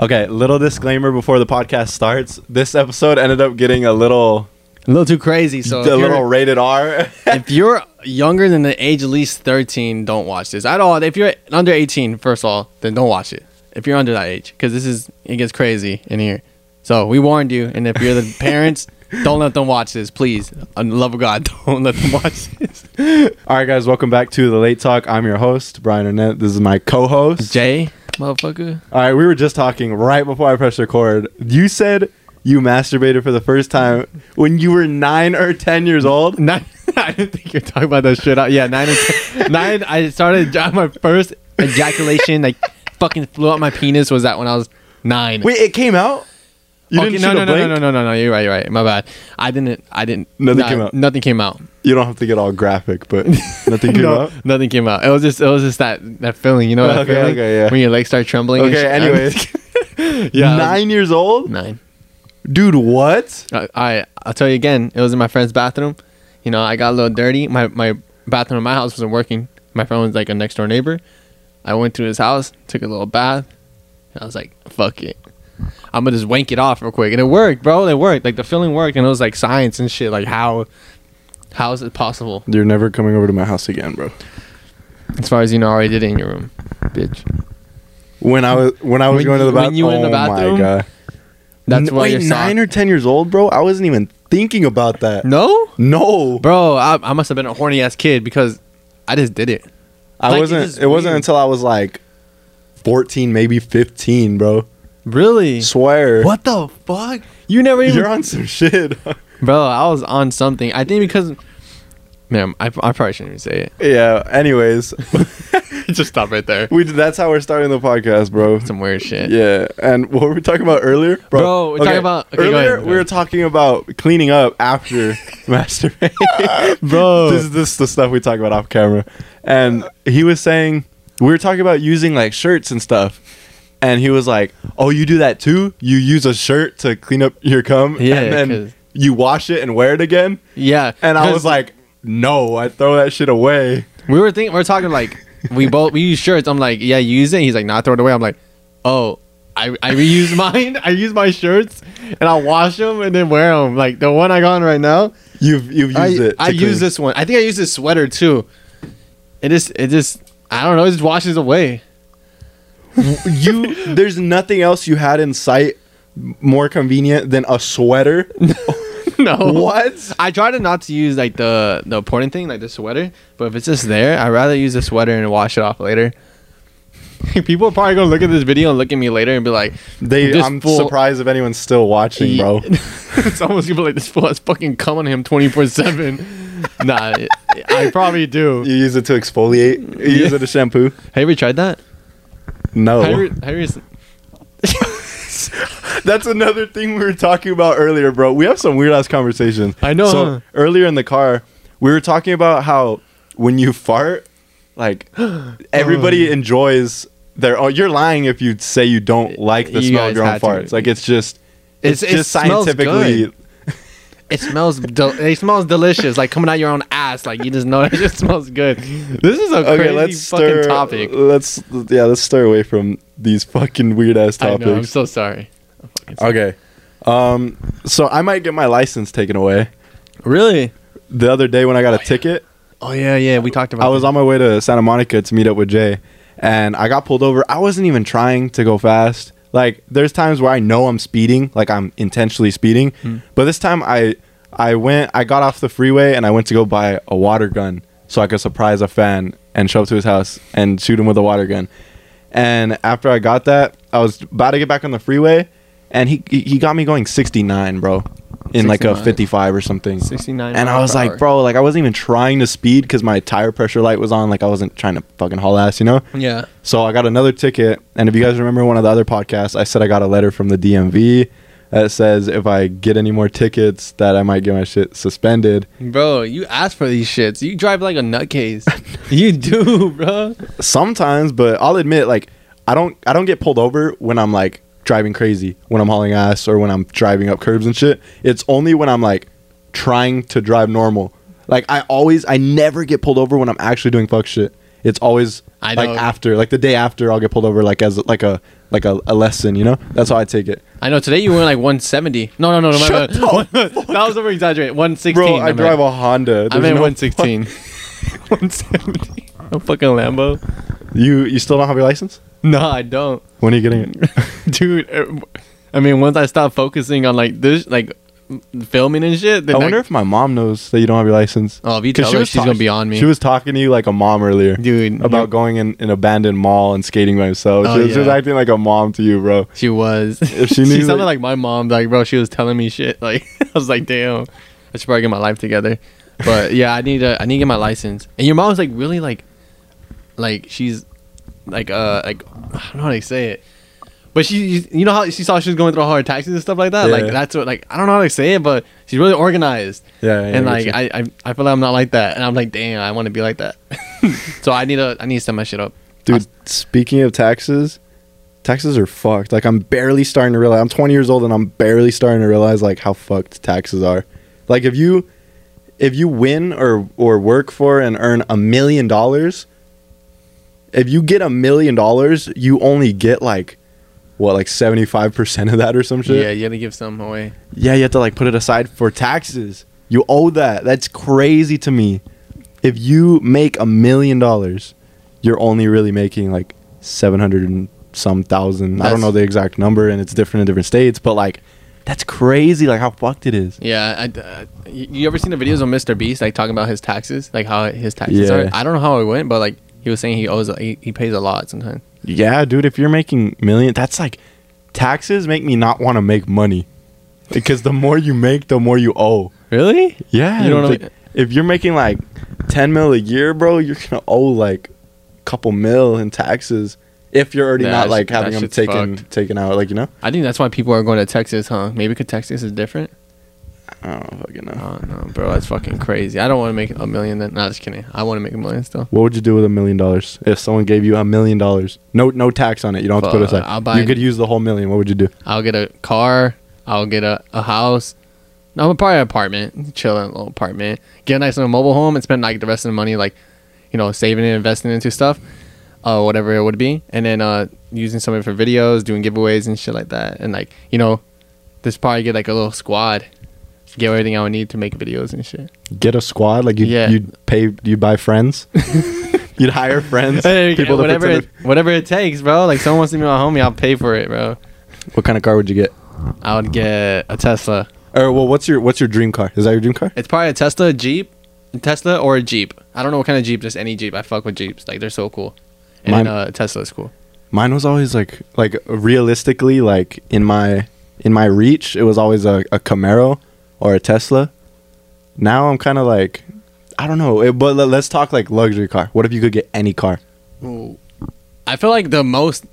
Okay, little disclaimer before the podcast starts. This episode ended up getting a little A little too crazy. So a little rated R. if you're younger than the age at least 13, don't watch this at all. If you're under 18, first of all, then don't watch it. If you're under that age, because this is it gets crazy in here. So we warned you, and if you're the parents, don't let them watch this, please. On the love of God, don't let them watch this. All right, guys, welcome back to the Late Talk. I'm your host, Bryan Arnett. This is my co-host. Jay, motherfucker. All right, we were just talking right before I pressed record. You said you masturbated for the first time when you were nine or ten years old. Nine. I didn't think you're talking about that shit. Yeah, nine. And ten, nine. I started uh, my first ejaculation. Like fucking flew out my penis. Was that when I was nine? Wait, it came out. You Okay, didn't no, no, no, no, no, no, no, no. You're right. You're right. My bad. I didn't. I didn't. Nothing nah, came out. Nothing came out. You don't have to get all graphic, but nothing came no, out. nothing came out. It was just. It was just that that feeling. You know that Okay, feeling okay, yeah. when your legs start trembling. Okay, anyways, yeah, nine years old, nine. dude. What? I, I I'll tell you again. It was in my friend's bathroom. You know, I got a little dirty. My my bathroom in my house wasn't working. My friend was like a next door neighbor. I went to his house, took a little bath. And I was like, "Fuck it, I'm gonna just wank it off real quick," and it worked, bro. It worked. Like the feeling worked, and it was like science and shit. Like how how is it possible? You're never coming over to my house again, bro. As far as you know, I already did it in your room, bitch. When I was when I was When going to the you- when bathroom, you were in the oh bathroom? my god. That's N- why wait, you're nine or ten years old, bro. I wasn't even thinking about that. No, No, bro. I, I must have been a horny ass kid because I just did it. I Like, wasn't. it's It wasn't until I was like fourteen, maybe fifteen, bro. Really? Swear. What the fuck? You never even You're on some shit. Bro, I was on something. I think because, man, I, I probably shouldn't even say it. yeah. Anyways. Just stop right there. we that's how we're starting the podcast, bro. Some weird shit. Yeah, and what were we talking about earlier, Bro, we're talking about- okay, go earlier. ahead, we were talking about cleaning up after masturbate, Bro. This this is the stuff we talk about off camera, and he was saying we were talking about using like shirts and stuff, and he was like, "Oh, you do that too? You use a shirt to clean up your cum, Yeah, and then 'cause- you wash it and wear it again." Yeah. And I was like, "No, I throw that shit away." we were thinking, we are talking like, we both, we use shirts. I'm like, yeah, you use it. He's like, nah, throw it away. I'm like, oh, I, I reuse mine. I use my shirts and I'll wash them and then wear them. Like the one I got on right now, You've you've used I, it. I to use this one. I think I use this sweater too. It just, it just, I don't know. It just washes away. You there's nothing else you had in sight more convenient than a sweater no. what I try to not to use like the the important thing, like the sweater. But if it's just there, I'd rather use the sweater and wash it off later. People are probably gonna look at this video and look at me later and be like, they i'm fool- surprised if anyone's still watching bro it's almost gonna be like this fool has fucking cum on him twenty four seven. Nah, I probably do. you use it to exfoliate you use it to shampoo Have you ever tried that? No Have you ever- have you ever- that's another thing we were talking about earlier bro we have some weird ass conversations I know, so huh? earlier in the car we were talking about how when you fart like everybody oh. enjoys their oh you're lying if you say you don't like the You smell of guys your own had to. farts like it's just it's, It's- it just smells scientifically good. It smells. Del- it smells delicious, like coming out your own ass. Like you just know it just smells good. This is a okay crazy let's fucking stir topic. let's yeah let's stir away from these fucking weird ass topics. I know. I'm so sorry. I'm sorry. okay um so i might get my license taken away Really? the other day when i got a ticket Oh yeah, yeah. We talked about. It. I was that. on my way to Santa Monica to meet up with Jay, and I got pulled over. I wasn't even trying to go fast. Like, there's times where I know I'm speeding, like I'm intentionally speeding, Hmm. but this time I I went, I got off the freeway and I went to go buy a water gun so I could surprise a fan and show up to his house and shoot him with a water gun. And after I got that, I was about to get back on the freeway, and he he got me going 69, bro, in like a 55 or something. 69. And I was like, bro, like I wasn't even trying to speed because my tire pressure light was on. Like I wasn't trying to fucking haul ass, you know. Yeah. So I got another ticket, and if you guys remember one of the other podcasts, I said I got a letter from the DMV that says if I get any more tickets, that I might get my shit suspended. Bro, you ask for these shits. You drive like a nutcase. you do, bro. Sometimes, but I'll admit, like I don't, I don't get pulled over when I'm like driving crazy, when I'm hauling ass, or when I'm driving up curbs and shit. It's only when I'm like trying to drive normal. Like I always, I never get pulled over when I'm actually doing fuck shit. It's always I like know. after, like the day after, I'll get pulled over like as like a like a, a lesson. You know, that's how I take it. I know today you went like 170. No, no, no, no. Shut my that was over exaggerated. 116. Bro, I meant. drive a Honda. I meant no 116. 170. A fucking Lambo. You you still don't have your license? No, I don't, When are you getting it? dude. uh, I mean, once I stop focusing on like this, like filming and shit, then I wonder if my mom knows that you don't have your license. Oh, if you tell she her, was she's talk- gonna be on me. She was talking to you like a mom earlier. dude about going in an abandoned mall and skating by herself. Oh, she, was, she was acting like a mom to you, bro. She was. If she she, sounded that- like my mom. Like, bro, she was telling me shit. Like, I was like, damn, I should probably get my life together. But yeah, I need to. I need to get my license. And your mom's like really like, like she's like uh like I don't know how to say it. But she, you know how she saw she was going through all her taxes and stuff like that. Like that's what like I don't know how to say it, but she's really organized. Yeah, yeah, and like I, I, I feel like I'm not like that, and I'm like, damn, I want to be like that. so I need to, I need to set my shit up. Dude, speaking of taxes, taxes are fucked. Like I'm barely starting to realize I'm 20 years old and I'm barely starting to realize like how fucked taxes are. Like if you if you win or or work for and earn a million dollars, if you get a million dollars, you only get like what like 75% of that or some shit. Yeah, you gotta give some away. Yeah, you have to like put it aside for taxes. You owe that. That's crazy to me. If you make a million dollars, you're only really making like seven hundred and some thousand. I don't know the exact number, and it's different in different states. But like, that's crazy. Like how fucked it is. Yeah, I, uh, you ever seen the videos of Mr. Beast like talking about his taxes, like how his taxes Yeah. are? I don't know how it went, but like he was saying he owes, he, he pays a lot sometimes. Yeah, dude. If you're making million, that's like taxes make me not want to make money because the more you make, the more you owe. Really? Yeah, You don't like, if you're making like ten mil a year, bro, you're gonna owe like a couple mil in taxes if you're already not like having them taken fucked. taken out, like you know. I think that's why people are going to Texas, huh? Maybe because Texas is different. I don't fucking know. Oh no, bro, that's fucking crazy. I don't want to make a million. Then, no, just kidding. I want to make a million still. What would you do with a million dollars if someone gave you a million dollars? No, no tax on it. You don't have to put aside. I'll buy- you could use the whole million. What would you do? I'll get a car. I'll get a, a house. No, I'm probably an apartment. Chill in a little apartment. Get a nice little mobile home and spend like the rest of the money like, you know, saving and investing into stuff, uh, whatever it would be, and then uh, using some of it for videos, doing giveaways and shit like that, and like you know, just probably get like a little squad, get everything I would need to make videos and shit. Get a squad. Like you, Yeah. you'd pay. You'd buy friends. you'd hire friends. People whatever, it, whatever it takes, bro. Like someone wants to be my homie, I'll pay for it, bro. What kind of car would you get? I would get a Tesla. Or well, what's your what's your dream car? Is that your dream car? It's probably a Tesla, a Jeep, Tesla or a Jeep. I don't know what kind of Jeep, just any Jeep. I fuck with Jeeps. Like they're so cool. And Mine- uh, Tesla is cool. Mine was always like like realistically like in my in my reach it was always a, a Camaro or a Tesla. Now I'm kind of like I don't know, it, but let- let's talk like luxury car. What if you could get any car? I feel like the most,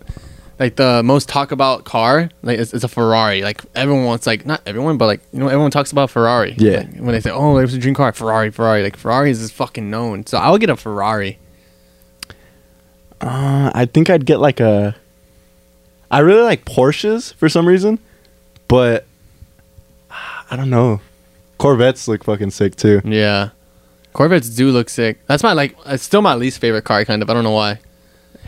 like the most talk about car, like it's, it's a Ferrari. Like everyone wants, like not everyone, but like you know, everyone talks about Ferrari. Yeah. Like, when they say, "Oh, there's a dream car, Ferrari, Ferrari," like Ferrari is fucking known. So I would get a Ferrari. Uh, I think I'd get like a. I really like Porsches for some reason, but I don't know. Corvettes look fucking sick too. Yeah, Corvettes do look sick. That's my like. It's still my least favorite car, kind of. I don't know why.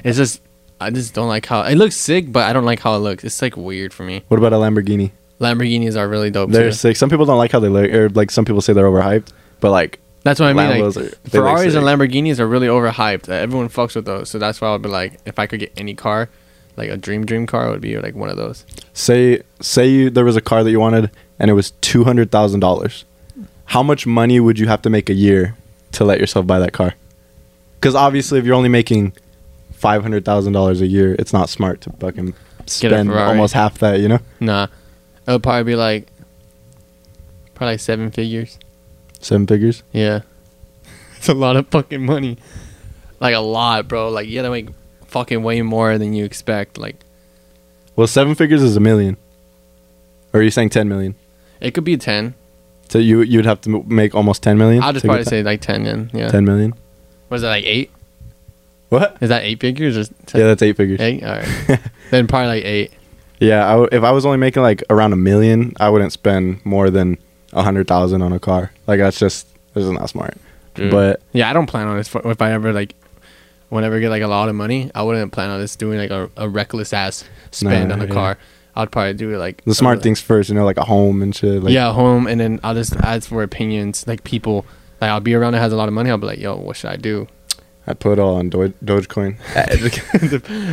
It's just I just don't like how it looks sick, but I don't like how it looks. It's like weird for me. What about a Lamborghini? Lamborghinis are really dope. They're too. sick. Some people don't like how they look, or like some people say they're overhyped. But like That's what I mean. Lambos Like, are- Ferraris and. Lamborghinis are really overhyped. Uh, Everyone fucks with those, so that's why I would be like, if I could get any car, like a dream dream car, would be like one of those. say say you, there was a car that you wanted and it was two hundred thousand dollars. How much money would you have to make a year to let yourself buy that car? Because obviously, if you're only making five hundred thousand dollars a year, it's not smart to fucking spend almost half that. You know, Nah, it would probably be like, probably like seven figures. seven figures. Yeah, it's a lot of fucking money. Like a lot, bro. Like you gotta make fucking way more than you expect. Like Well, seven figures is a million. Or are you saying ten million? It could be ten. So you you'd have to make almost ten million. I'll just probably say like ten. Then yeah. ten million. Was it like eight? What? Is that eight figures or ten? Yeah, that's eight figures. eight? All right. then probably like eight. Yeah, I w- if I was only making like around a million, I wouldn't spend more than a hundred thousand on a car. Like that's just this is not smart. Dude. But Yeah, I don't plan on this. If I ever like whenever I get like a lot of money, I wouldn't plan on just doing like a, a reckless ass spend Nah, on a yeah. car. I'd probably do it like The smart uh, things first, you know, like a home and shit. Like, yeah, home, and then I'll just ask for opinions. Like people, like I'll be around that has a lot of money. I'll be like, yo, what should I do, I put it all on Doge, Dogecoin.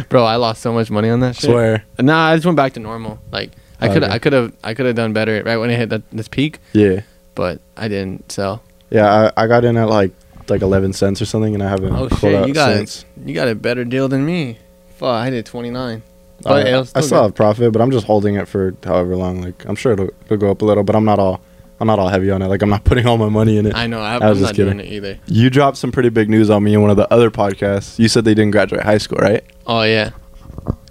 bro? I lost so much money on that shit. Swear. Nah, I just went back to normal. Like I Oh, could, okay. I could have, I could have done better right when it hit that, this peak, Yeah. but I didn't. sell. Yeah, I, I got in at like like 11 cents or something, and I haven't oh shit, out you got since. it. You got a better deal than me. Fuck, I did twenty nine. But it I still have profit, but I'm just holding it for however long. Like I'm sure it'll, it'll go up a little, but I'm not all I'm not all heavy on it. Like I'm not putting all my money in it. I know. I, I was I'm just not doing kidding. it either. You dropped some pretty big news on me in one of the other podcasts. You said they didn't graduate high school, right? Oh yeah.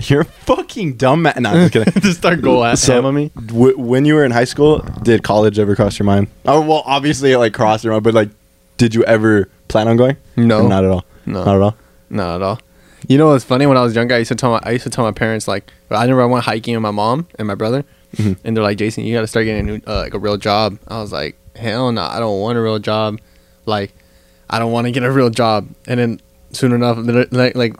You're fucking dumb man. No, I'm just kidding. just start go at So- on me. W- when you were in high school, did college ever cross your mind? Oh well, obviously it like crossed your mind, but like, did you ever plan on going? No. Not at all. No. Not at all. Not at all. You know what's funny? When I was younger, I used to tell my I used to tell my parents like I remember I went hiking with my mom and my brother, Mhm. and they're like, "Jason, you got to start getting a new, uh, like a real job." I was like, "Hell no, I don't want a real job. Like, I don't want to get a real job." And then soon enough, like like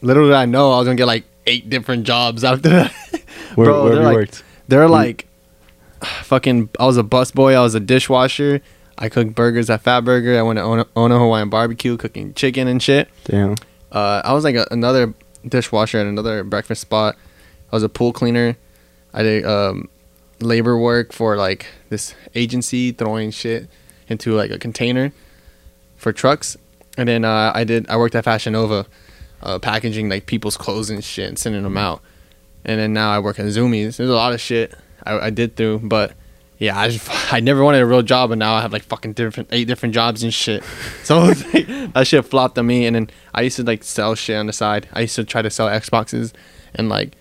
little did I know I was gonna get like eight different jobs after that. Where, Bro, where they're you like- worked? They're like, fucking. I was a busboy. I was a dishwasher. I cooked burgers at Fatburger. I went to Ono, Ono Hawaiian Barbecue, cooking chicken and shit. Damn. Uh, I was like a, another dishwasher at another breakfast spot. I was a pool cleaner. I did um, labor work for like this agency throwing shit into like a container for trucks. And then uh, I did I worked at Fashion Nova, uh, packaging like people's clothes and shit and sending them out. And then now I work at Zumiez. There's a lot of shit I, I did through, but yeah, I just, I never wanted a real job, and now I have like fucking different eight different jobs and shit. So like, that shit flopped on me. And then I used to like sell shit on the side. I used to try to sell Xboxes and like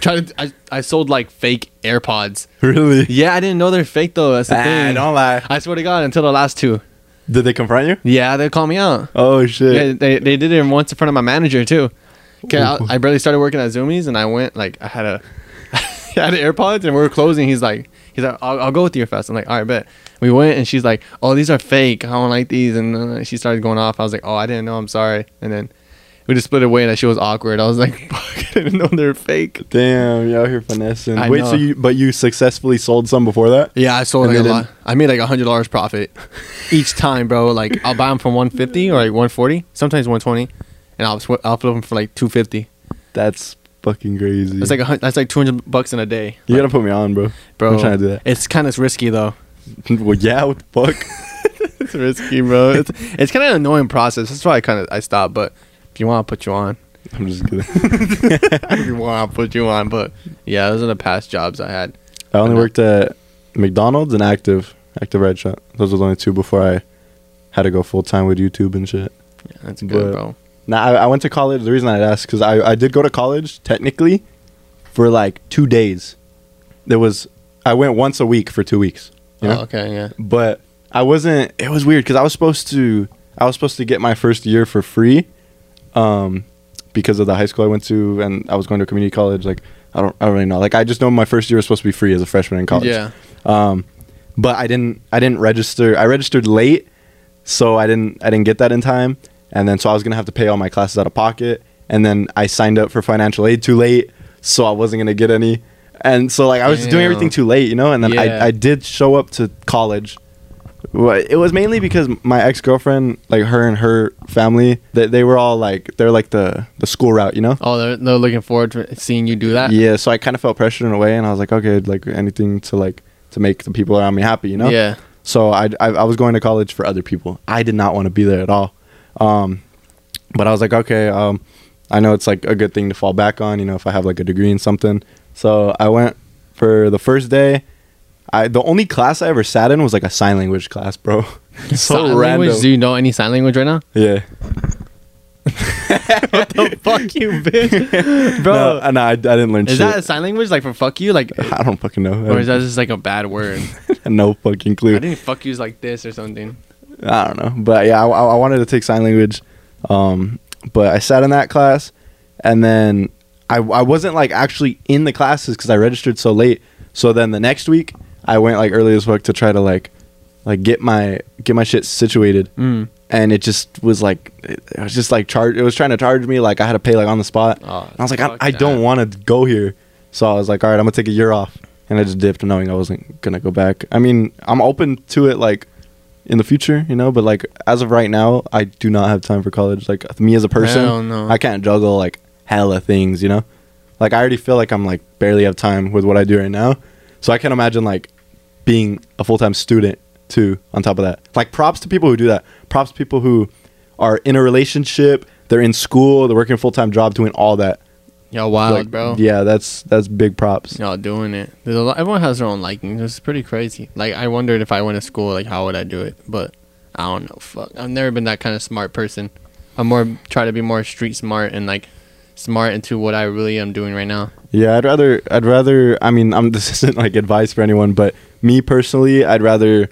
try to. I, I sold like fake AirPods. Really? Yeah, I didn't know they're fake though. That's the Ah, thing. don't lie. I swear to God, until the last two. Did they confront you? Yeah, they called me out. Oh shit. Yeah, they they did it once in front of my manager too. Okay, I, I barely started working at Zumiez, and I went like I had a, I had AirPods, and we were closing. He's like, he's like, I'll, I'll go with you fast. I'm like, all right, bet. We went, and she's like, oh, these are fake. I don't like these, and uh, she started going off. I was like, oh, I didn't know. I'm sorry. And then we just split away, and that shit was awkward. I was like, fuck, I didn't know they're fake. Damn, you're out here finessing. I Wait, know. so you but you successfully sold some before that? Yeah, I sold And like a they lot. I made like a hundred dollars profit each time, bro. Like I'll buy them for one fifty or like one forty, sometimes one twenty, and I'll sw- I'll flip them for like two fifty. That's fucking crazy. That's like a hun- that's like two hundred bucks in a day, you gotta put me on, bro. bro. I'm trying to do that. It's kind of risky though. well, yeah. What the fuck? It's risky, bro. It's it's kind of an annoying process. That's why I kind of I stopped. But if you want, I'll put you on. I'm just kidding. if you want, I'll put you on. But yeah, those are the past jobs I had. I only worked at McDonald's and Active, Active Ride Shop. Those were the only two before I had to go full time with YouTube and shit. Yeah, that's good, But- bro. Now I, I went to college. The reason I asked because I I did go to college technically for like two days. There was I went once a week for two weeks. You know, Oh, okay, yeah. but I wasn't. It was weird because I was supposed to. I was supposed to get my first year for free, um, because of the high school I went to, and I was going to community college. Like I don't, I don't really know. Like I just know my first year was supposed to be free as a freshman in college. Yeah. Um, but I didn't. I didn't register. I registered late, so I didn't. I didn't get that in time, and then so I was gonna have to pay all my classes out of pocket, and then I signed up for financial aid too late, so I wasn't gonna get any. And so like I was just doing everything too late, you know. And then Yeah. I I did show up to college. It was mainly because my ex girlfriend, like her and her family, they, they were all like they're like the the school route, you know. Oh, they're, they're looking forward to seeing you do that. Yeah, so I kind of felt pressured in a way, and I was like, okay, like anything to like to make the people around me happy, you know. Yeah. So I, I I was going to college for other people. I did not want to be there at all. Um, but I was like, okay, um, I know it's like a good thing to fall back on, you know, if I have like a degree in something. So I went for the first day. I the only class I ever sat in was like a sign language class, bro. so sign random. language? Do you know any sign language right now? yeah, what the fuck you, bitch, bro. No, no, I, I didn't learn is shit. that a sign language like for fuck you, like, I don't fucking know. or is that just like a bad word? no fucking clue. I think fuck you is like this or something. I don't know, but yeah, I, I wanted to take sign language, um, but I sat in that class, and then I I wasn't like actually in the classes because I registered so late. So then the next week I went like early as fuck to try to like like get my get my shit situated, Mm. and it just was like it, it was just like charge. It was trying to charge me like I had to pay like on the spot. Oh, And I was like, I, I don't want to go here. So I was like, all right, I'm gonna take a year off, and I just dipped, knowing I wasn't gonna go back. I mean, I'm open to it like in the future, you know, but like as of right now, I do not have time for college. Like me as a person, no. I can't juggle like hella things, you know. Like I already feel like I'm like barely have time with what I do right now, so I can't imagine like being a full time student too. On top of that, like props to people who do that. Props to people who are in a relationship, they're in school, they're working full time job, doing all that. Y'all wild, Like, bro. Yeah, that's that's big props. Y'all doing it. There's a lot, everyone has their own likings. It's pretty crazy. Like I wondered if I went to school, like how would I do it? But I don't know. Fuck. I've never been that kind of smart person. I'm more try to be more street smart and like smart into what I really am doing right now. Yeah, I'd rather I'd rather I mean, I'm this isn't like advice for anyone, but me personally, I'd rather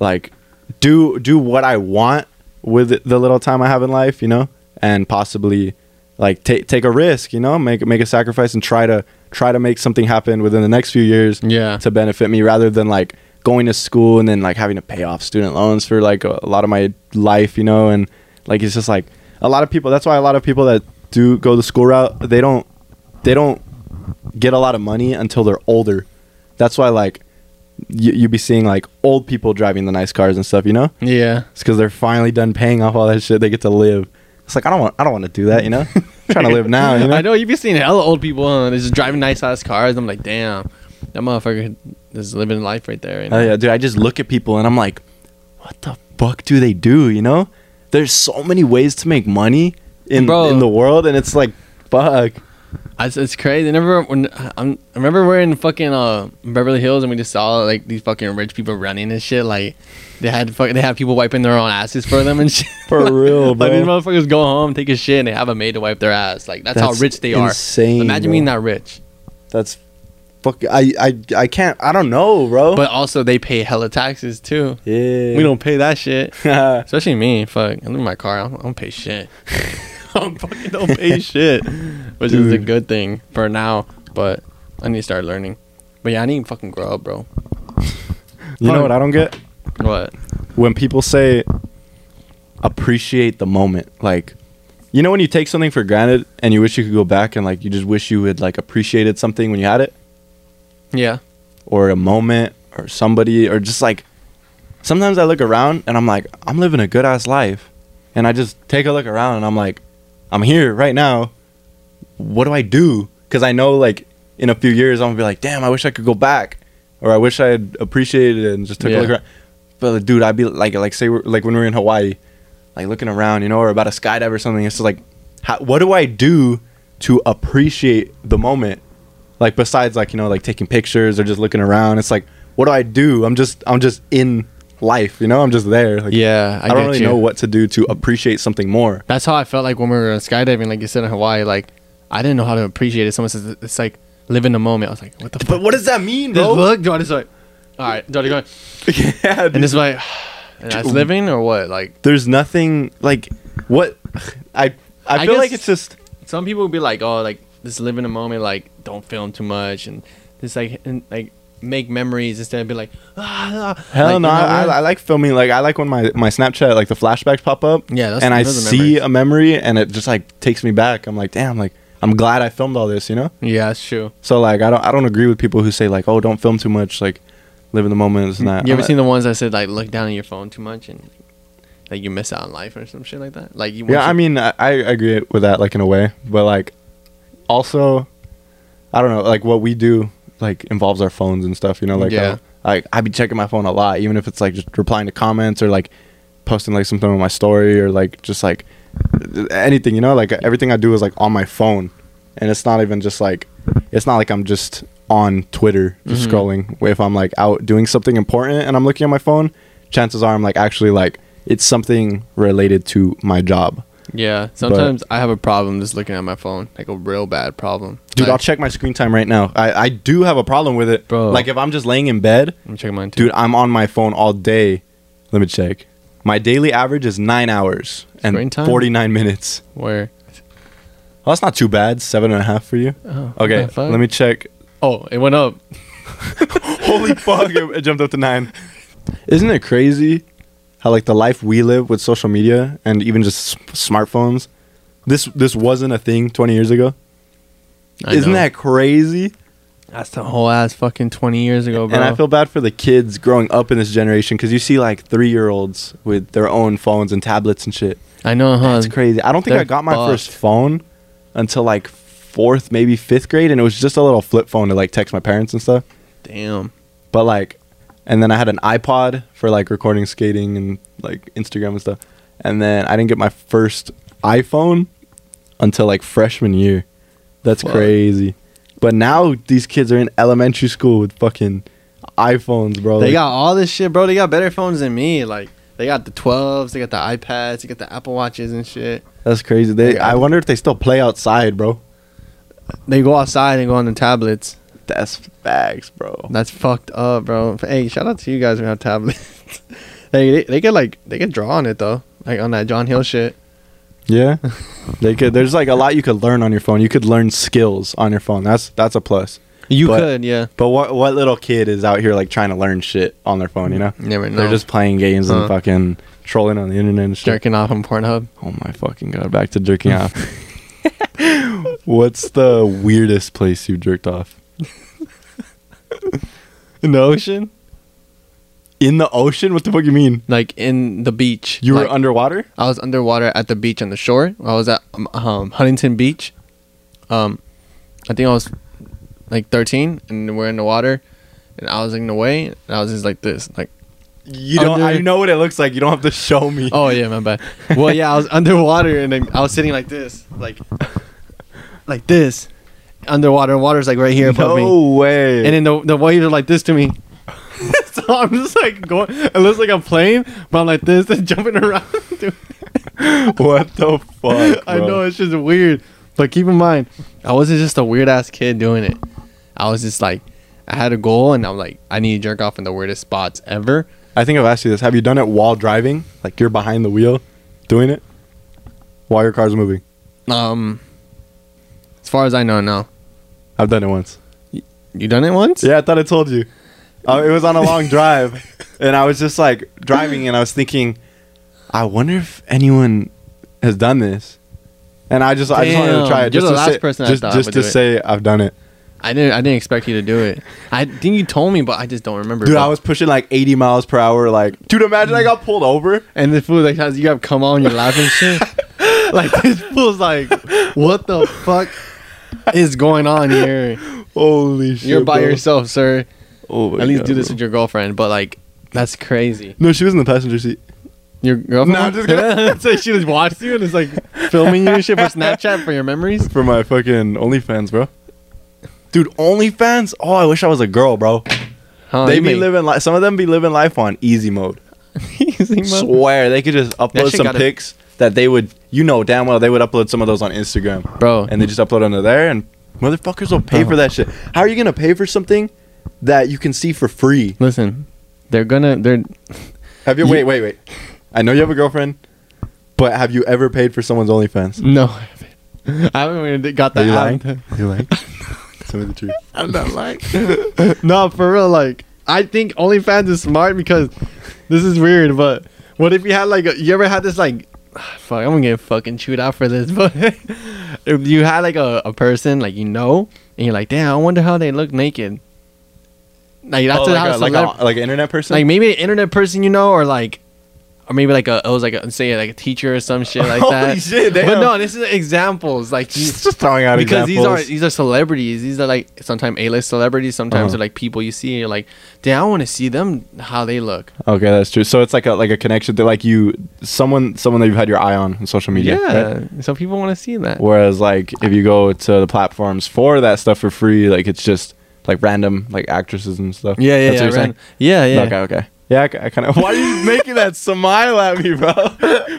like do do what I want with the little time I have in life, you know, and possibly like take take a risk, you know, make make a sacrifice and try to try to make something happen within the next few years Yeah. to benefit me rather than like going to school and then like having to pay off student loans for like a, a lot of my life, you know, and like it's just like a lot of people that's why a lot of people that do go the school route, they don't they don't get a lot of money until they're older. That's why like you you be seeing like old people driving the nice cars and stuff, you know? Yeah. It's cuz they're finally done paying off all that shit. They get to live. It's like I don't want I don't want to do that, you know? I'm trying to live now, you know? I know you've been seeing hella old people uh, they're just driving nice ass cars. I'm like, damn, that motherfucker is living life right there. Right Oh yeah, dude. I just look at people and I'm like, what the fuck do they do? You know, there's so many ways to make money in Bro. in the world, and it's like, fuck. It's, it's crazy. I never when I'm, I remember we're in fucking uh Beverly Hills and we just saw like these fucking rich people running and shit. Like they had fuck, they have people wiping their own asses for them and shit. For real, bro. like these motherfuckers go home, take a shit, and they have a maid to wipe their ass. Like that's, That's how rich they are. insane, Imagine bro. being that rich. That's fuck. I I I can't. I don't know, bro. But also they pay hella taxes too. yeah, We don't pay that shit. Especially me. Fuck, I live in my car. I don't, I don't pay shit. Don't fucking don't pay shit, which is a good thing for now. But I need to start learning. But yeah, I need to fucking grow up, bro. you know what I don't get What? when people say appreciate the moment, like. You know when you take something for granted and you wish you could go back and like you just wish you had like appreciated something when you had it? Yeah. or a moment or somebody or just like sometimes I look around and I'm like I'm living a good ass life and I just take a look around and I'm like I'm here right now. What do I do? Cuz I know like in a few years I'm going to be like damn I wish I could go back or I wish I had appreciated it and just took Yeah. a look around. But like, dude I'd be like like say we're, like when we were in Hawaii like looking around you know or about a skydive or something it's just like how, what do I do to appreciate the moment? Like besides like you know like taking pictures or just looking around it's like what do i do? I'm just i'm just in life you know i'm just there like Yeah, I, i, don't really you. know what to do to appreciate something more That's how I felt like when we were skydiving, like you said in Hawaii. Like I didn't know how to appreciate it. Someone says it's like live in the moment. I was like, what the but fuck? what does that mean bro look, Jordan. Just like, all right, Jordan, go. yeah, dude. And it's like, that's living or what? Like there's nothing like what i i, I feel like it's just some people would be like, oh, like just live in the moment. Like don't film too much and just like and, like make memories instead of be like, ah, ah." hell Like, no you know I. I like filming like i like when my my snapchat like the flashbacks pop up Yeah, that's- and i see a memory and it just like takes me back i'm like damn like i'm glad i filmed all this you know yeah, that's true. So like I don't I don't agree with people who say like oh don't film too much like live in the moment it's not you ever I'm seen the ones that said like look down at your phone too much and like you miss out on life or some shit like that? Like you. yeah once I mean I, I agree with that like in a way but like also I don't know like what we do like involves our phones and stuff you know like Yeah. I, like I be checking my phone a lot even if it's like just replying to comments or like posting like something on my story or like just like anything you know like everything I do is like on my phone and it's not even just like it's not like I'm just on Twitter just Mhm. scrolling if I'm like out doing something important and I'm looking at my phone chances are I'm like actually like it's something related to my job Yeah, sometimes I have a problem just looking at my phone, like a real bad problem. dude Like, I'll check my screen time right now I I do have a problem with it Bro. like if I'm just laying in bed I'm checking mine too. dude I'm on my phone all day let me check my daily average is nine hours and 49 minutes Where? well that's not too bad seven and a half for you Oh, okay let me check Oh, it went up. Holy fuck! It, it jumped up to nine. Isn't it crazy how like the life we live with social media and even just s- smartphones, this this wasn't a thing 20 years ago. I Isn't know. that crazy? That's the whole ass fucking twenty years ago, bro. And I feel bad for the kids growing up in this generation because you see like three year olds with their own phones and tablets and shit. I know, huh? That's crazy. I don't think they're I got my fucked. first phone until like fourth, maybe fifth grade, and it was just a little flip phone to like text my parents and stuff. Damn. But like, and then I had an iPod for like recording skating and like Instagram and stuff. And then I didn't get my first iPhone until like freshman year. That's Fuck. crazy. But now these kids are in elementary school with fucking iPhones, bro. They Like, got all this shit, bro. They got better phones than me. Like they got the 12s, they got the iPads, they got the Apple Watches and shit. that's crazy. They, They I wonder if they still play outside, bro. They go outside and go on the tablets. That's facts, bro. That's fucked up, bro. Hey, shout out to you guys who have tablets. hey, they, they could like they could draw on it though, like on that John Hill shit. Yeah, they could. There's like a lot you could learn on your phone. You could learn skills on your phone. That's that's a plus. You But- could, yeah. But what what little kid is out here like trying to learn shit on their phone? You know, Never know. they're just playing games Huh. and fucking trolling on the internet and shit. jerking off on Pornhub. Oh my fucking god! Back to jerking off. What's the weirdest place you jerked off? In the ocean? In the ocean? What the fuck you mean? Like in the beach. You Like, were underwater? I was underwater at the beach on the shore. I was at um, um, Huntington Beach. Um, I think I was like 13, and we're in the water, and I was in the way, and I was just like this, like, You don't. Under- I know what it looks like. You don't have to show me. oh yeah, my bad. well, yeah, I was underwater, and I was sitting like this, like, like this, underwater. and Water's like right here above me, no way. and then the the waves are like this to me. so I'm just like going. It looks like I'm playing, but I'm like this and jumping around. dude. what the fuck? I bro? know it's just weird, but keep in mind, I wasn't just a weird ass kid doing it. I was just like, I had a goal, and I'm like, I need to jerk off in the weirdest spots ever. I think I've asked you this. Have you done it while driving? Like you're behind the wheel, doing it while your car's moving. Um, as far as I know, no. I've done it once. You done it once? Yeah, I thought I told you. Uh, it was on a long drive, and I was just like driving, and I was thinking, I wonder if anyone has done this. And I just, I just wanted to try it. you're Just the to last say, person I just, thought just to say I've done it, I didn't. I didn't expect you to do it. I think you told me, but I just don't remember. dude. I was pushing like 80 miles per hour. Like, dude, imagine I got pulled over. And the fool like has you have come on, you're laughing shit. like this fool's like, what the fuck is going on here? Holy shit! You're by bro. yourself, sir. Oh At least God, do this bro. with your girlfriend. But like, that's crazy. No, she was in the passenger seat. Your girlfriend? No, I'm just kidding. so she just watched you and is like filming you and shit for Snapchat for your memories. for my fucking OnlyFans, bro. Dude, OnlyFans? Oh, I wish I was a girl, bro. Huh, they be make- living life. Some of them be living life on easy mode. easy mode. Swear they could just upload some pics that they would, you know, damn well they would upload some of those on Instagram, bro. and they just upload under there, and motherfuckers will pay for that shit. How are you gonna pay for something that you can see for free? listen, they're gonna. They're Have you? You- Wait, wait, wait. I know you have a girlfriend, but have you ever paid for someone's OnlyFans? no. I haven't I haven't even got Are that. you app. lying? You lying? Tell me the truth. I'm not like. no, for real. Like, I think OnlyFans is smart because this is weird. But what if you had like, a, you ever had this like, fuck, I'm gonna get fucking chewed out for this. But if you had like a, a person like you know, and you're like, damn, I wonder how they look naked. Like that's Oh, like, a, like, a, like an internet person. like maybe an internet person you know, or like, or maybe like a it was like a, say like a teacher or some shit like Holy that. shit, But no, this is examples. Like you, just, throwing out because these are these are celebrities. These are like sometimes A-list celebrities. Sometimes Uh-huh. they're like people you see. And you're like, damn, I want to see them how they look. Okay, that's true. So it's like a like a connection that like you someone someone that you've had your eye on on social media. Yeah, right? so people want to see that. Whereas like if you go to the platforms for that stuff for free, like it's just like random like actresses and stuff. Yeah, yeah, That's yeah, what you're ran- yeah, yeah. Okay, okay. Yeah, I, I kind of. Why are you making that smile at me, bro?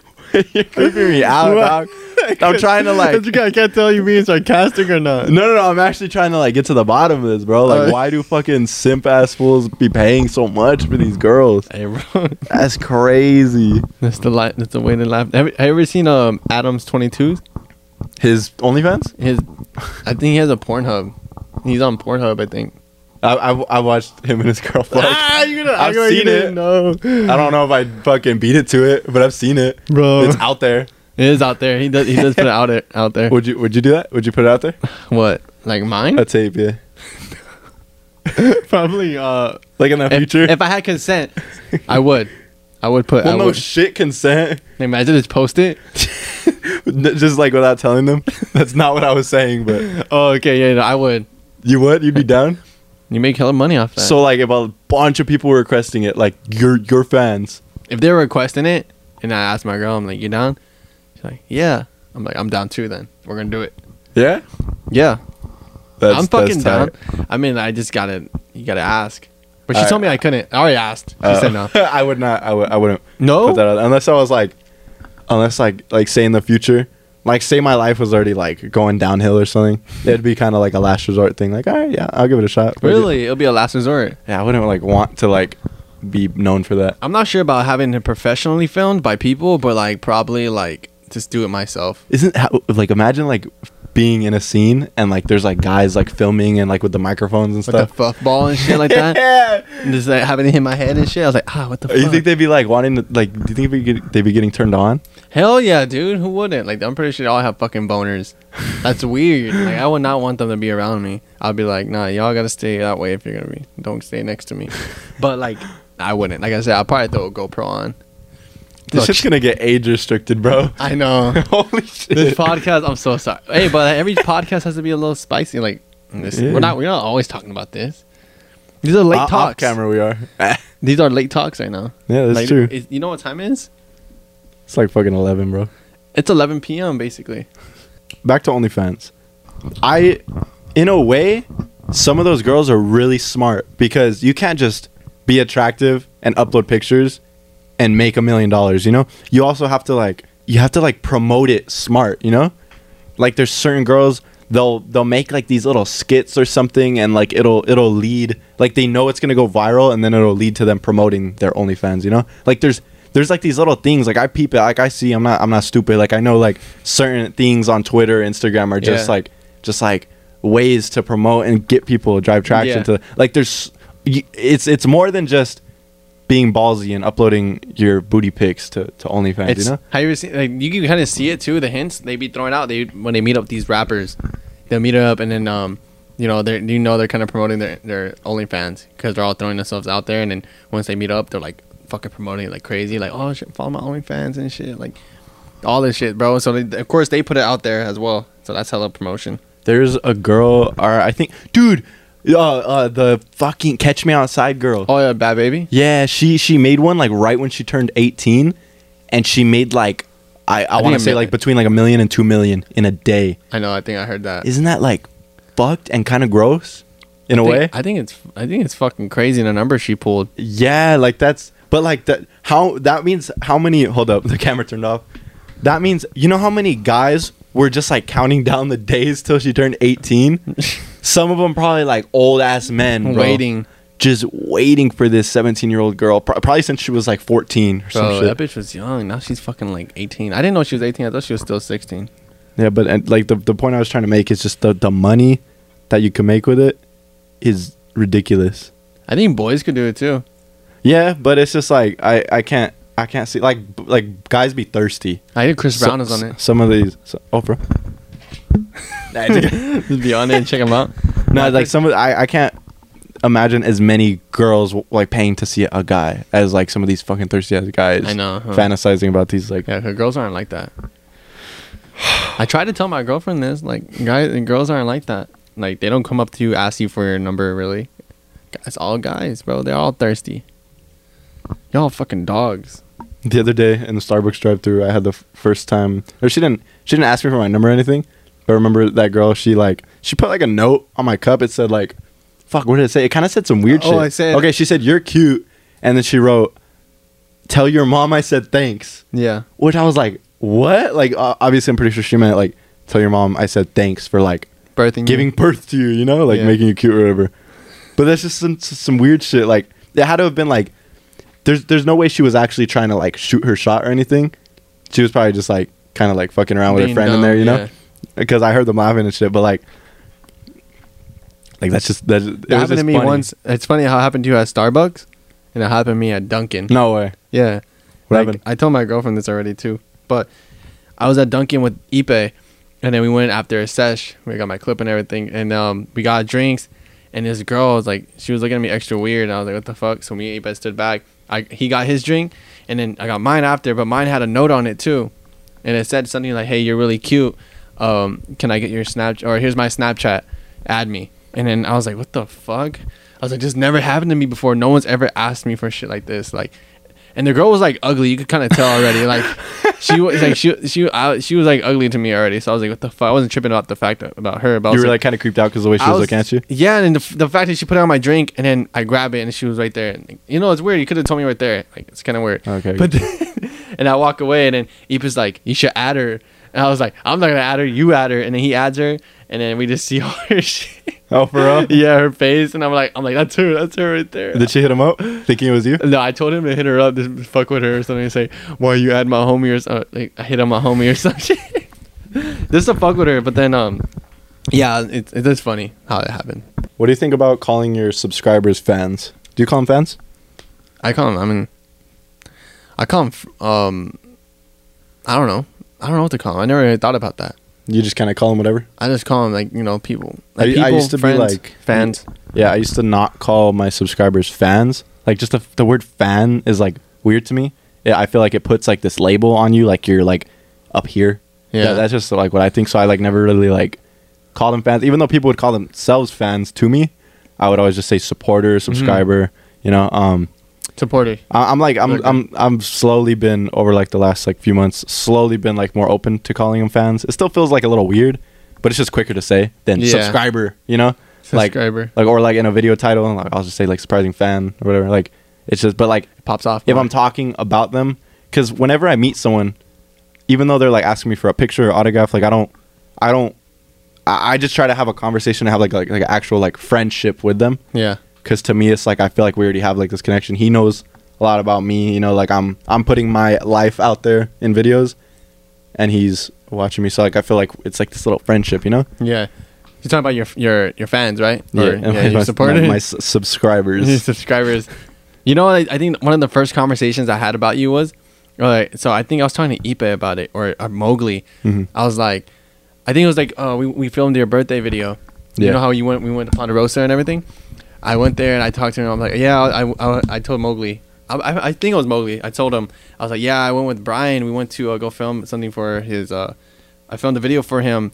you're creeping me out, dog. I'm trying to like. I can't tell you being sarcastic or not. No, no, no. I'm actually trying to like get to the bottom of this, bro. Like, Alright. why do fucking simp ass fools be paying so much for these girls? Hey, bro, That's crazy. that's the li- That's the way to laugh. Have, you- have you ever seen um Adams Twenty Two? His OnlyFans? His, I think he has a Pornhub. He's on Pornhub. I think. I, I, I watched him and his girl fuck. ah, you're gonna I've act like you seen it. know. I don't know if I fucking beat it to it, but I've seen it. Bro. It's out there. It is out there. He does. He does put it out there. Out there. Would you Would you do that? Would you put it out there? What? Like mine? A tape, yeah. Probably. Uh, Like in the if, future. if I had consent, I would. I would put. well, I no would. shit, consent. Imagine just post it. Just like without telling them. That's not what I was saying, but Oh, okay. Yeah, no, I would. you would? You'd be down. You make hella money off that. So like, if a bunch of people were requesting it, like your your fans, if they're requesting it, and I ask my girl, I'm like, "You down?" She's like, "Yeah." I'm like, "I'm down too." Then we're gonna do it. yeah, Yeah, that's, I'm fucking down. I mean, I just gotta, you gotta ask. But she told me I couldn't. I already asked. She tight. said no. Uh, I would not. I would. I wouldn't No. put that out unless I was like, unless like like say in the future, like say my life was already like going downhill or something. It'd be kind of like a last resort thing. Like, all right, yeah, I'll give it a shot. Really, it'll be a last resort. Yeah, I wouldn't like want to like be known for that. I'm not sure about having it professionally filmed by people, but like probably like just do it myself. Isn't how, like imagine like being in a scene and like there's like guys like filming and like with the microphones and With stuff. fuff ball and shit like that. yeah. And just like having it hit my head and shit. I was like, ah, what the fuck? You think they'd be like wanting to like? Do you think they'd be, they'd be getting turned on? Hell yeah, dude. Who wouldn't? Like, I'm pretty sure they all have fucking boners. That's weird. Like, I would not want them to be around me. I'd be like, nah, y'all gotta stay that way if you're gonna be. Don't stay next to me. But like, I wouldn't. Like I said, I'd probably throw a GoPro on. This Look. shit's gonna get age restricted, bro. I know. Holy shit! this podcast, I'm so sorry. Hey, but every podcast has to be a little spicy. Like, this, Yeah. we're not. We're not always talking about this. These are late O- off talks. camera, we are. These are late talks right now. Yeah, that's Like, true. is- you know what time it is? It's like fucking eleven, bro. It's 11 p.m. basically. Back to OnlyFans. I, in a way, some of those girls are really smart because you can't just be attractive and upload pictures and make a million dollars. You know, you also have to like you have to like promote it smart. You know, like there's certain girls they'll they'll make like these little skits or something and like it'll it'll lead like they know it's gonna go viral and then it'll lead to them promoting their OnlyFans. You know, like there's there's like these little things like I peep it like I see I'm not I'm not stupid like I know like certain things on Twitter Instagram are just Yeah. like just like ways to promote and get people to drive traction Yeah. to like there's it's it's more than just being ballsy and uploading your booty pics to, to OnlyFans, It's you know? how you see like you can kind of see it too. The hints they be throwing out. They when they meet up these rappers, they'll meet up and then um you know they you know they're kind of promoting their their OnlyFans because they're all throwing themselves out there. And then once they meet up, they're like fucking promoting it like crazy. Like oh shit, follow my OnlyFans and shit. Like all this shit, bro. So they, of course they put it out there as well. So that's hella promotion. There's a girl, or I think, dude, uh, uh, the fucking Catch Me Outside girl. Oh yeah, Bhad Bhabie. Yeah, she she made one like right when she turned 18, and she made like I, I think want to say like between like a million and two million in a day. I know. I think I heard that. Isn't that like fucked and kind of gross in a I think- way? I think it's I think it's fucking crazy the number she pulled. Yeah, like that's but like that how that means how many hold up, the camera turned off. That means you know how many guys were just like counting down the days till she turned 18? Some of them probably like old ass men bro, Waiting, just waiting for this 17-year-old girl pro- probably since she was like 14 or some bro. shit. That bitch was young. Now she's fucking like 18. I didn't know she was 18. I thought she was still 16. Yeah, but and, like the the point I was trying to make is just the the money that you can make with it is ridiculous. I think boys could do it too. Yeah, but it's just like I I can't I can't see like like guys be thirsty. I think Chris Brown is on it. Some of these, so, oh, Just be on it and check them out. no, like some of the- I I can't imagine as many girls like paying to see a guy as like some of these fucking thirsty ass guys. I know, huh? fantasizing about these like. Yeah, girls aren't like that. I tried to tell my girlfriend this. Like, guys and girls aren't like that. Like, they don't come up to you, ask you for your number, really. It's all guys, bro. They're all thirsty. Y'all fucking dogs. The other day in the Starbucks drive-through, I had the f- first time, or she didn't she didn't ask me for my number or anything. But I remember that girl. She like she put like a note on my cup. It said like, "Fuck," what did it say? It kind of said some weird Oh, shit. I said- okay. She said you're cute, and then she wrote, "Tell your mom I said thanks." Yeah. Which I was like, what? Like, uh, obviously, I'm pretty sure she meant like, tell your mom I said thanks for like Birthing giving you. birth to you, you know, like Yeah. making you cute or whatever. But that's just some some weird shit. Like, it had to have been like, there's there's no way she was actually trying to like shoot her shot or anything. She was probably just like kind of like fucking around with her Being friend in there, you know, yeah. Because I heard them laughing and shit. But like, Like that's just that. It That happened to me funny. once. It's funny how it happened to you at Starbucks, and it happened to me at Dunkin'. No way. Yeah. What Like, happened? I told my girlfriend this already too. But I was at Dunkin' with Ipe and then we went after a sesh. We got my clip and everything. And um we got drinks and this girl was like she was looking at me extra weird and I was like, What the fuck? So me and Ipe stood back. I he got his drink and then I got mine after, but mine had a note on it too. And it said something like, Hey, you're really cute. Um, can I get your snap or here's my Snapchat. Add me. And then I was like, What the fuck? I was like, this never happened to me before. No one's ever asked me for shit like this. Like, and the girl was like ugly. You could kind of tell already. Like, she was like she she I, she was like ugly to me already. So I was like, what the fuck? I wasn't tripping about the fact that, about her. But You were like, like kind of creeped out because the way she I was, looking at you. Yeah, and the, the fact that she put it on my drink, and then I grab it, and she was right there. And, you know, it's weird. You could have told me right there. Like, it's kind of weird. Okay. But then, and I walk away, and then Ipa's like, you should add her. And I was like, I'm not gonna add her. You add her. And then he adds her, and then we just see all her shit. Oh, for real? yeah, her face, and I'm like, I'm like, that's her. That's her right there. Did she hit him up thinking it was you? No, I told him to hit her up, just fuck with her or something, and say, "Why you add my homie or something?" Like I hit on my homie or something, just to fuck with her. But then, um, yeah, it's it's funny how it happened. What do you think about calling your subscribers fans? Do you call them fans? I call them. I mean, I call f- Um, I don't know. I don't know what to call him. I never really thought about that. You just kind of call them whatever. I just call him like you know people. Like I- I people, used to be like- fans. Yeah, I used to not call my subscribers fans. Like just the, the word fan is like weird to me. Yeah, I feel like it puts like this label on you, like you're like up here. Yeah. That- that's just like what I think. So I like never really like call them fans, even though people would call themselves fans to me. I would always just say supporter, subscriber. You know, um, Supporter. I- I'm like I'm. I'm I'm slowly been over like the last like few months slowly been like more open to calling them fans. It still feels like a little weird, but it's just quicker to say than Yeah. subscriber. You know, like Subscriber. like or like in a video title, like I'll just say like surprising fan or whatever. Like it's just, but like it Pops off. if more. I'm talking about them, because whenever I meet someone, even though they're like asking me for a picture or autograph, like I don't, I don't, I, I just try to have a conversation and have like like like an actual like friendship with them yeah. Because to me it's like I feel like we already have like this connection. He knows a lot about me, you know, like I'm I'm putting my life out there in videos, and he's watching me. So like I feel like it's like this little friendship, you know. Yeah. You're talking about your your your fans, right? Or, and yeah, my, your supporters. my, my s- subscribers. Your subscribers. You know, what I, I think one of the first conversations I had about you was, like, so I think I was talking to Ipe about it or, or Mowgli. Mhm. I was like, I think it was like, oh, we, we filmed your birthday video. You Yeah. know how you went, we went to Ponderosa and everything. I went there and I talked to him. I'm like, yeah, I, I, I told Mowgli. I, I, I think it was Mowgli. I told him, I was like, yeah, I went with Bryan. We went to uh, go film something for his. Uh, I filmed a video for him,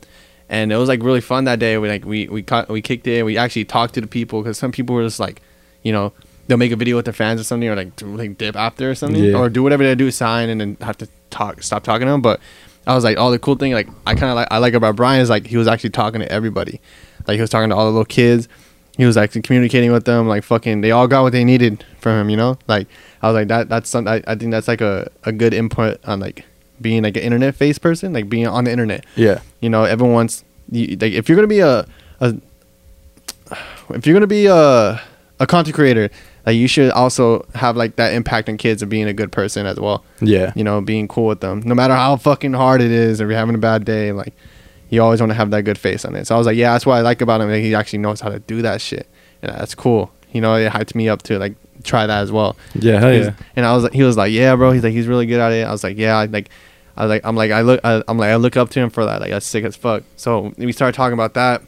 and it was like really fun that day. We like we we caught, we kicked it. We actually talked to the people because some people were just like, you know, they'll make a video with their fans or something, or like do, like dip after or something, Yeah. or do whatever they do, sign and then have to talk, stop talking to them. But I was like, oh, the cool thing, like I kind of like I like about Bryan is like he was actually talking to everybody, like he was talking to all the little kids. He was actually communicating with them, like fucking. They all got what they needed from him, you know. Like I was like that. That's something I, I think that's like a, a good input on like being like an internet face person, like being on the internet. yeah, You know, everyone wants you, like if you're gonna be a, a if you're gonna be a a content creator, like you should also have like that impact on kids of being a good person as well. yeah, You know, being cool with them, no matter how fucking hard it is, or you're having a bad day, like you always want to have that good face on it. So I was like, yeah, that's what I like about him. Like, he actually knows how to do that shit, and that's cool. You know, it hyped me up to like try that as well. yeah, hell yeah. And I was like, he was like, yeah, bro. He's like, he's really good at it. I was like, yeah, I like, I was like, I'm like, I look, I, I'm like, I look up to him for that. Like, that's sick as fuck. So we started talking about that.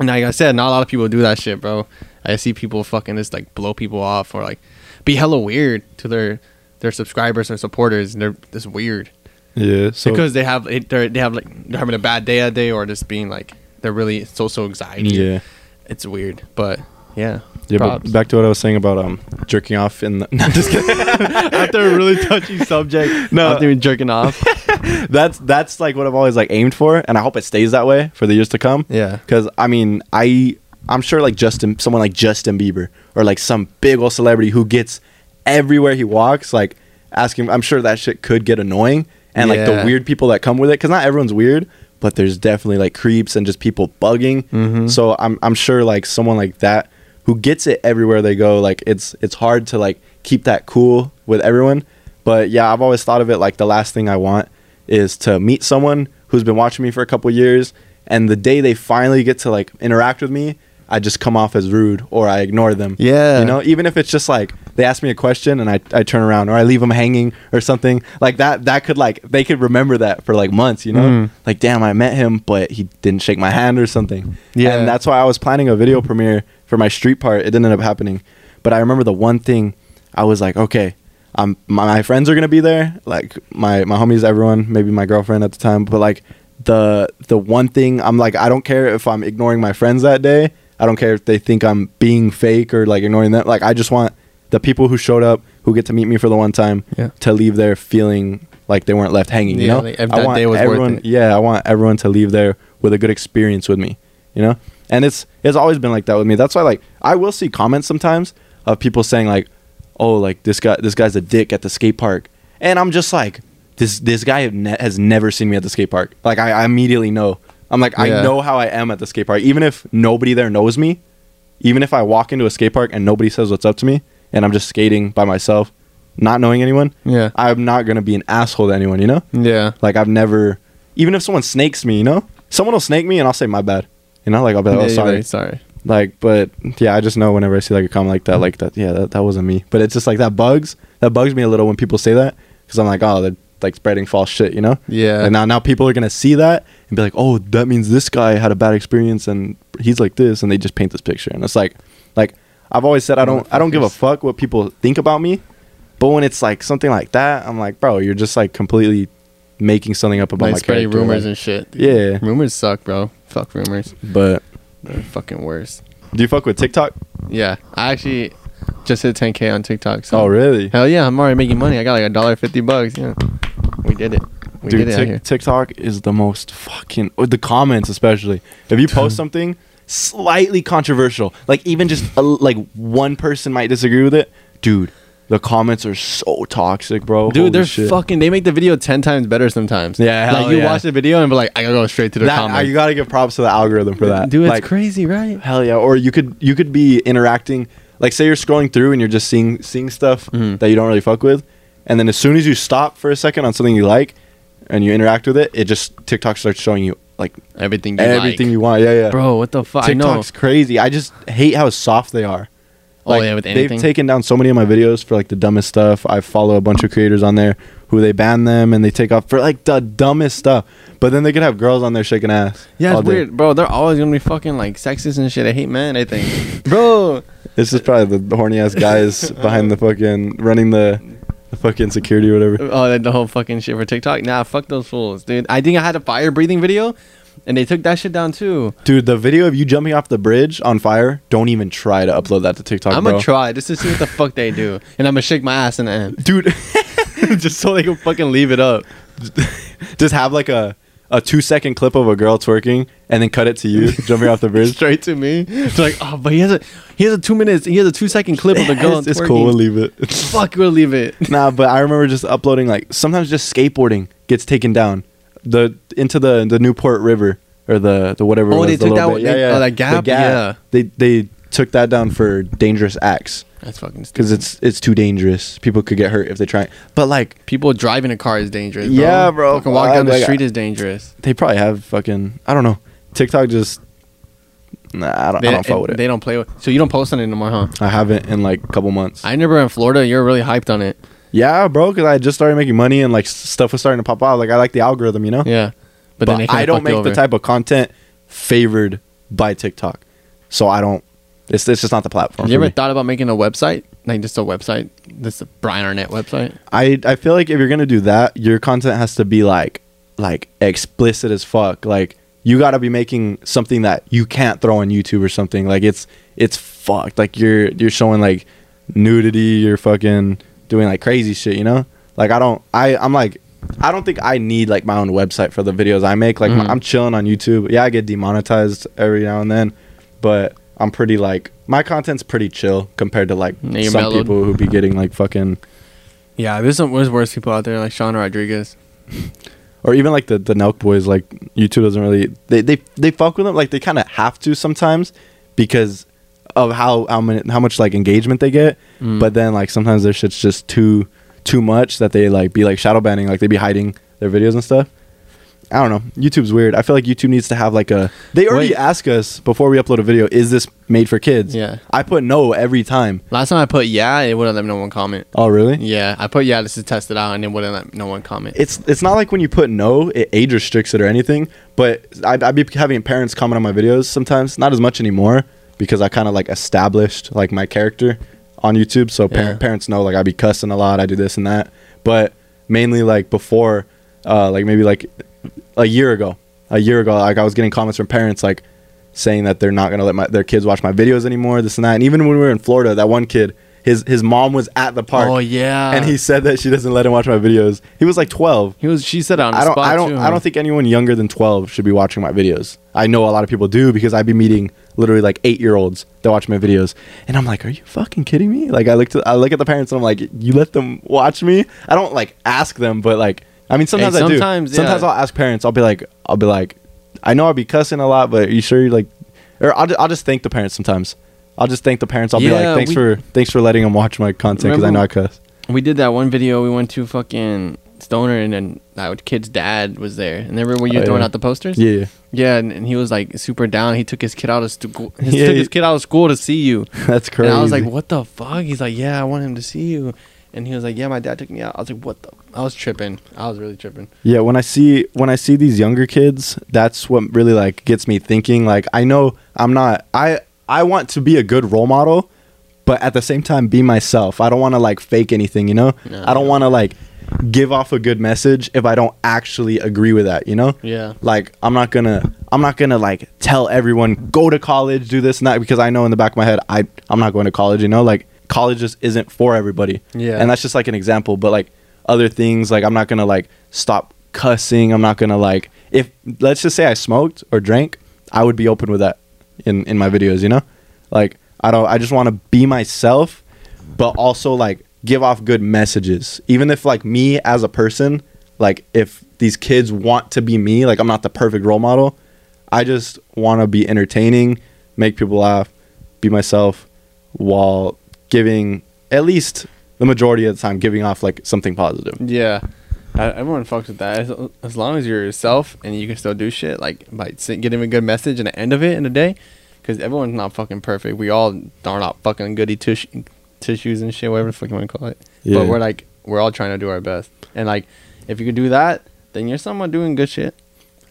And like I said, not a lot of people do that shit, bro. I see people fucking just like blow people off or like be hella weird to their their subscribers or supporters. And they're just weird Yeah, so because they have they're, they have like they're having a bad day that day or just being like they're really social anxiety. yeah, it's weird, but yeah. yeah. props. But back to what I was saying about um jerking off in the. No, just kidding. after a really touchy subject, No. after jerking off. that's that's like what I've always like aimed for, and I hope it stays that way for the years to come. Yeah. Because I mean, I I'm sure like Justin, someone like Justin Bieber, or like some big old celebrity who gets everywhere he walks, like asking. I'm sure that shit could get annoying, and like the weird people that come with it, because not everyone's weird, but there's definitely like creeps and just people bugging. Mhm. So I'm I'm sure like someone like that who gets it everywhere they go, like it's it's hard to like keep that cool with everyone. But yeah, I've always thought of it like the last thing I want is to meet someone who's been watching me for a couple years and the day they finally get to like interact with me I just come off as rude or I ignore them. Yeah. You know, even if it's just like they ask me a question and I, I turn around or I leave them hanging or something like that, that could like, they could remember that for like months, you know? Mm. Like, damn, I met him, but he didn't shake my hand or something. Yeah. And that's why I was planning a video premiere for my street part. It didn't end up happening. But I remember the one thing I was like, okay, um, my, my friends are gonna be there, like my my homies, everyone, maybe my girlfriend at the time. But like the the one thing I'm like, I don't care if I'm ignoring my friends that day. I don't care if they think I'm being fake or like ignoring them. Like I just want the people who showed up, who get to meet me for the one time, Yeah. to leave there feeling like they weren't left hanging. You Yeah, know, like, I want day was worth everyone. Yeah, I want everyone to leave there with a good experience with me. You know, and it's it's always been like that with me. That's why like I will see comments sometimes of people saying like, "Oh, like this guy this guy's a dick at the skate park," and I'm just like, this this guy has never seen me at the skate park. Like I, I immediately know. I'm like I know how I am at the skate park, even if nobody there knows me. Even if I walk into a skate park and nobody says what's up to me, and I'm just skating by myself, not knowing anyone, Yeah. I'm not gonna be an asshole to anyone. You know. Yeah. Like I've never, even if someone snakes me, you know, someone will snake me and I'll say my bad. You know, like I'll be like, oh you're sorry. like, sorry. Like, but yeah, I just know whenever I see like a comment like that, like that, yeah, that, that wasn't me. But it's just like that bugs, that bugs me a little when people say that because I'm like, oh, they're like spreading false shit, you know? Yeah. And now, now people are gonna see that and be like, oh, that means this guy had a bad experience and he's like this, and they just paint this picture, and it's like I've always said, I don't, I don't give a fuck what people think about me, but when it's like something like that, I'm like, bro, you're just like completely making something up about like my spreading character. rumors like- and shit. Yeah. Rumors suck, bro. Fuck rumors. But They're fucking worse. do you fuck with TikTok? Yeah. I actually just hit 10k on TikTok. So Oh, really? Hell yeah, I'm already making money. I got like a dollar fifty bucks. Yeah. We did it. We Dude, did it here. TikTok is the most fucking the comments especially. If you post something slightly controversial, like even just a, like one person might disagree with it, dude, the comments are so toxic, bro. Dude, Holy they're shit. fucking. They make the video ten times better sometimes. Yeah, hell like you yeah. watch the video and be like, I gotta go straight to the That, comments. you gotta give props to the algorithm for that. Dude, it's like, crazy, right? Hell yeah! Or you could you could be interacting, like say you're scrolling through and you're just seeing seeing stuff Mhm. that you don't really fuck with, and then as soon as you stop for a second on something you like, and you interact with it, it just TikTok starts showing you like Everything you everything like. you want. Yeah, yeah. Bro, what the fuck? I know. TikTok's crazy. I just hate how soft they are. Oh, yeah, with anything? they've taken down so many of my videos for like the dumbest stuff. I follow a bunch of creators on there who they ban them and they take off for like the dumbest stuff. But then they could have girls on there shaking ass. Yeah, all it's day. weird, bro. They're always gonna be fucking like sexist and shit. I hate men. I think, bro. This is probably the, the horny ass guys behind the fucking running the, the fucking security or whatever. Oh, the whole fucking shit for TikTok. Nah, fuck those fools, dude. I think I had a fire breathing video, and they took that shit down too. Dude, the video of you jumping off the bridge on fire, don't even try to upload that to TikTok, I'm bro. gonna try just to see what the fuck they do, and I'm gonna shake my ass in the end, Dude, just so they can fucking leave it up. just have like a, a two second clip of a girl twerking and then cut it to you jumping off the bridge. straight to me. It's like, oh, but he has a he has a two minutes, he has a two second clip of the girl. it's, it's cool. We'll leave it. Fuck, we'll leave it. nah, but I remember just uploading like sometimes just skateboarding gets taken down the into the the Newport River or the the whatever. it Oh, was, they the took that bit. one- they- oh, that gap? Yeah. They they took that down for dangerous acts That's fucking stupid. because it's it's too dangerous. People could get hurt if they try. But like People driving a car is dangerous. Bro. Yeah, bro. Fucking walk down the Like, street is dangerous. they probably have fucking I don't know. TikTok just nah. I don't. They, I don't fuck with it. they don't play with. So you don't post on it anymore, huh? I haven't in like a couple months. I never in Florida. You're really hyped on it. yeah, bro. Because I just started making money and like stuff was starting to pop out. Like I like the algorithm, you know. Yeah, But, then I don't make the type of content favored by TikTok, so I don't. It's it's just not the platform. Have you ever me. thought about making a website, like just a website, this a Bryan Arnett website? I I feel like if you're gonna do that, your content has to be like like explicit as fuck. Like you got to be making something that you can't throw on YouTube or something. Like it's it's fucked. Like you're you're showing like nudity. You're fucking doing like crazy shit. You know. Like I don't. I I'm like. I don't think I need like my own website for the videos I make. Like my, Mhm. I'm chilling on YouTube. Yeah, I get demonetized every now and then, but I'm pretty like my content's pretty chill compared to like Yeah, you're some mellowed. people who be getting like fucking Yeah, there's some there's worse people out there like Sean Rodriguez. or even like the the Nelk boys, like YouTube doesn't really they they they fuck with them. Like they kind of have to sometimes because of how how many how much like engagement they get. Mm. But then like sometimes their shit's just too too much that they like be like shadow banning, like they be hiding their videos and stuff. I don't know. YouTube's weird. I feel like YouTube needs to have like a. They already Wait. ask us before we upload a video, is this made for kids? Yeah. I put no every time. Last time I put yeah, it wouldn't let no one comment. Oh really? Yeah, I put yeah, this is tested out, and it wouldn't let no one comment. It's it's not like when you put no, it age restricts it or anything. But I'd, I'd be having parents comment on my videos sometimes. Not as much anymore because I kind of like established like my character on YouTube. So par- Yeah. parents know like I be cussing a lot. I do this and that. But mainly like before, uh, like maybe like a year ago, a year ago, like I was getting comments from parents like saying that they're not gonna let my their kids watch my videos anymore. This and that. And even when we were in Florida, that one kid, his his mom was at the park. Oh yeah, And he said that she doesn't let him watch my videos. He was like 12. he was. She said on I don't spot I don't too, I don't think anyone younger than 12 should be watching my videos. I know a lot of people do because I'd be meeting literally like 8-year-olds that watch my videos and I'm like, "Are you fucking kidding me?" Like I look to I look at the parents and I'm like, "You let them watch me?" I don't like ask them, but like I mean sometimes I sometimes, do. Sometimes yeah. I'll ask parents. I'll be like I'll be like, "I know I'll be cussing a lot, but are you sure you like or I'll, I'll just thank the parents sometimes. I'll just thank the parents. I'll be like, "Thanks we- for thanks for letting them watch my content cuz I know I cuss." We did that one video. We went to fucking Stoner, and then that kid's dad was there. And remember when you Oh, throwing yeah. out the posters? Yeah. yeah. Yeah, and, and he was like super down. He took his kid out of school. He Yeah, took his kid out of school to see you. That's crazy. And I was like, "What the fuck?" He's like, "Yeah, I want him to see you." And he was like, "Yeah, my dad took me out." I was like, "What the?" I was tripping. I was really tripping. Yeah, when I see when I see these younger kids, that's what really like gets me thinking. Like I know I'm not I I want to be a good role model, but at the same time be myself. I don't want to like fake anything, you know? No, I don't yeah. want to like give off a good message if I don't actually agree with that, you know? Yeah. Like I'm not going to I'm not to like tell everyone go to college, do this and that because I know in the back of my head I I'm not going to college, you know? Like college just isn't for everybody. Yeah. And that's just like an example, but like other things like I'm not to like stop cussing. I'm not to like if let's just say I smoked or drank, I would be open with that in in my videos, you know? Like I don't I just want to be myself but also like give off good messages. Even if like me as a person, like if these kids want to be me, like I'm not the perfect role model, I just want to be entertaining, make people laugh, be myself while giving at least the majority of the time giving off like something positive. Yeah. I, everyone fucks with that. As, as long as you're yourself and you can still do shit, like by getting a good message and the end of it in the day, because everyone's not fucking perfect. We all are not fucking goody tush- tissues and shit, whatever the fuck you want to call it. Yeah. But we're like, we're all trying to do our best. And like, if you can do that, then you're someone doing good shit.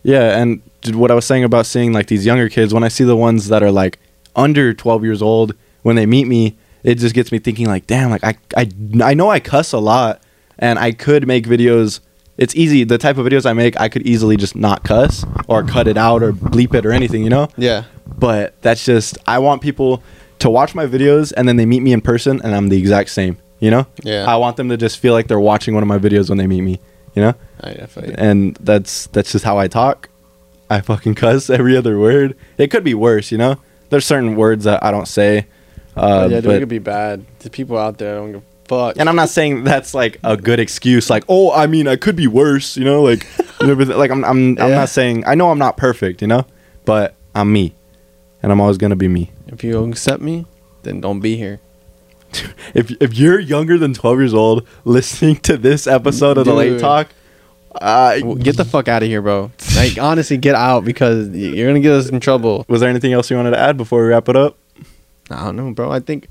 Yeah, and what I was saying about seeing like these younger kids, when I see the ones that are like under 12 years old, when they meet me, it just gets me thinking like, damn, like I I I know I cuss a lot, and I could make videos. It's easy. The type of videos I make, I could easily just not cuss or cut it out or bleep it or anything, you know. Yeah. But that's just I want people to watch my videos and then they meet me in person and I'm the exact same, you know. Yeah. I want them to just feel like they're watching one of my videos when they meet me, you know I definitely. and that's that's just how I talk. I fucking cuss every other word. It could be worse, you know. There's certain words that I don't say, uh, yeah, dude, it could be bad. The people out there don't give a fuck. and I'm not saying that's like a good excuse. Like, oh, I mean, I could be worse, you know. Like, you know, but, like I'm I'm I'm not saying I know I'm not perfect, you know, but I'm me, and I'm always gonna be me. if you don't accept me, then don't be here. If if you're younger than 12 years old listening to this episode of the Late Talk, uh, Get the fuck out of here, bro. Like honestly, get out because you're gonna get us in trouble. was there anything else you wanted to add before we wrap it up? I don't know, bro. I think,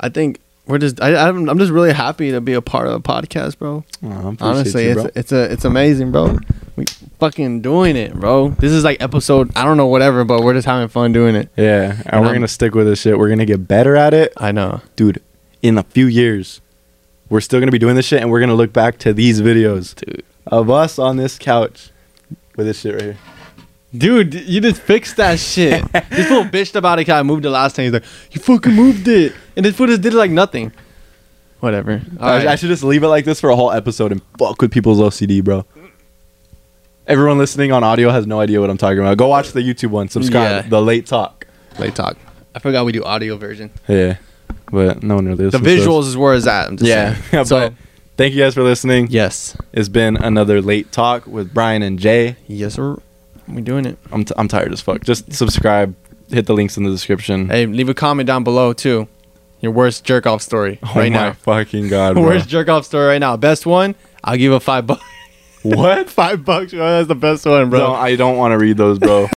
I think we're just. I, I'm, I'm just really happy to be a part of the podcast, bro. Oh, Honestly, you, it's bro. it's a it's amazing, bro. We fucking doing it, bro. This is like episode. I don't know, whatever, but we're just having fun doing it. Yeah, and, And we're I'm- gonna stick with this shit. We're gonna get better at it, I know. dude. In a few years, we're still gonna be doing this shit, and we're gonna look back to these videos Dude. of us on this couch with this shit right here. Dude, you just fixed that shit. this little bitch about it I moved it last time. He's like, you fucking moved it. And this foot just did it like nothing. Whatever. All I, right. I should just leave it like this for a whole episode and fuck with people's OCD, bro. Everyone listening on audio has no idea what I'm talking about. Go watch the YouTube one. Subscribe. Yeah. The late talk. Late talk. I forgot we do audio version. Yeah, but no one really. The listens to us. visuals is where it's at. I'm just Yeah, saying. so, but thank you guys for listening. yes. It's been another late talk with Bryan and Jay. Yes, sir. We doing it. I'm, t- I'm tired as fuck. Just subscribe. Hit the links in the description. Hey, leave a comment down below too. Your worst jerk off story oh right my now. fucking god. Worst jerk off story right now. Best one, I'll give a five bucks. what? Five bucks. That's the best one, bro. No, I don't want to read those, bro.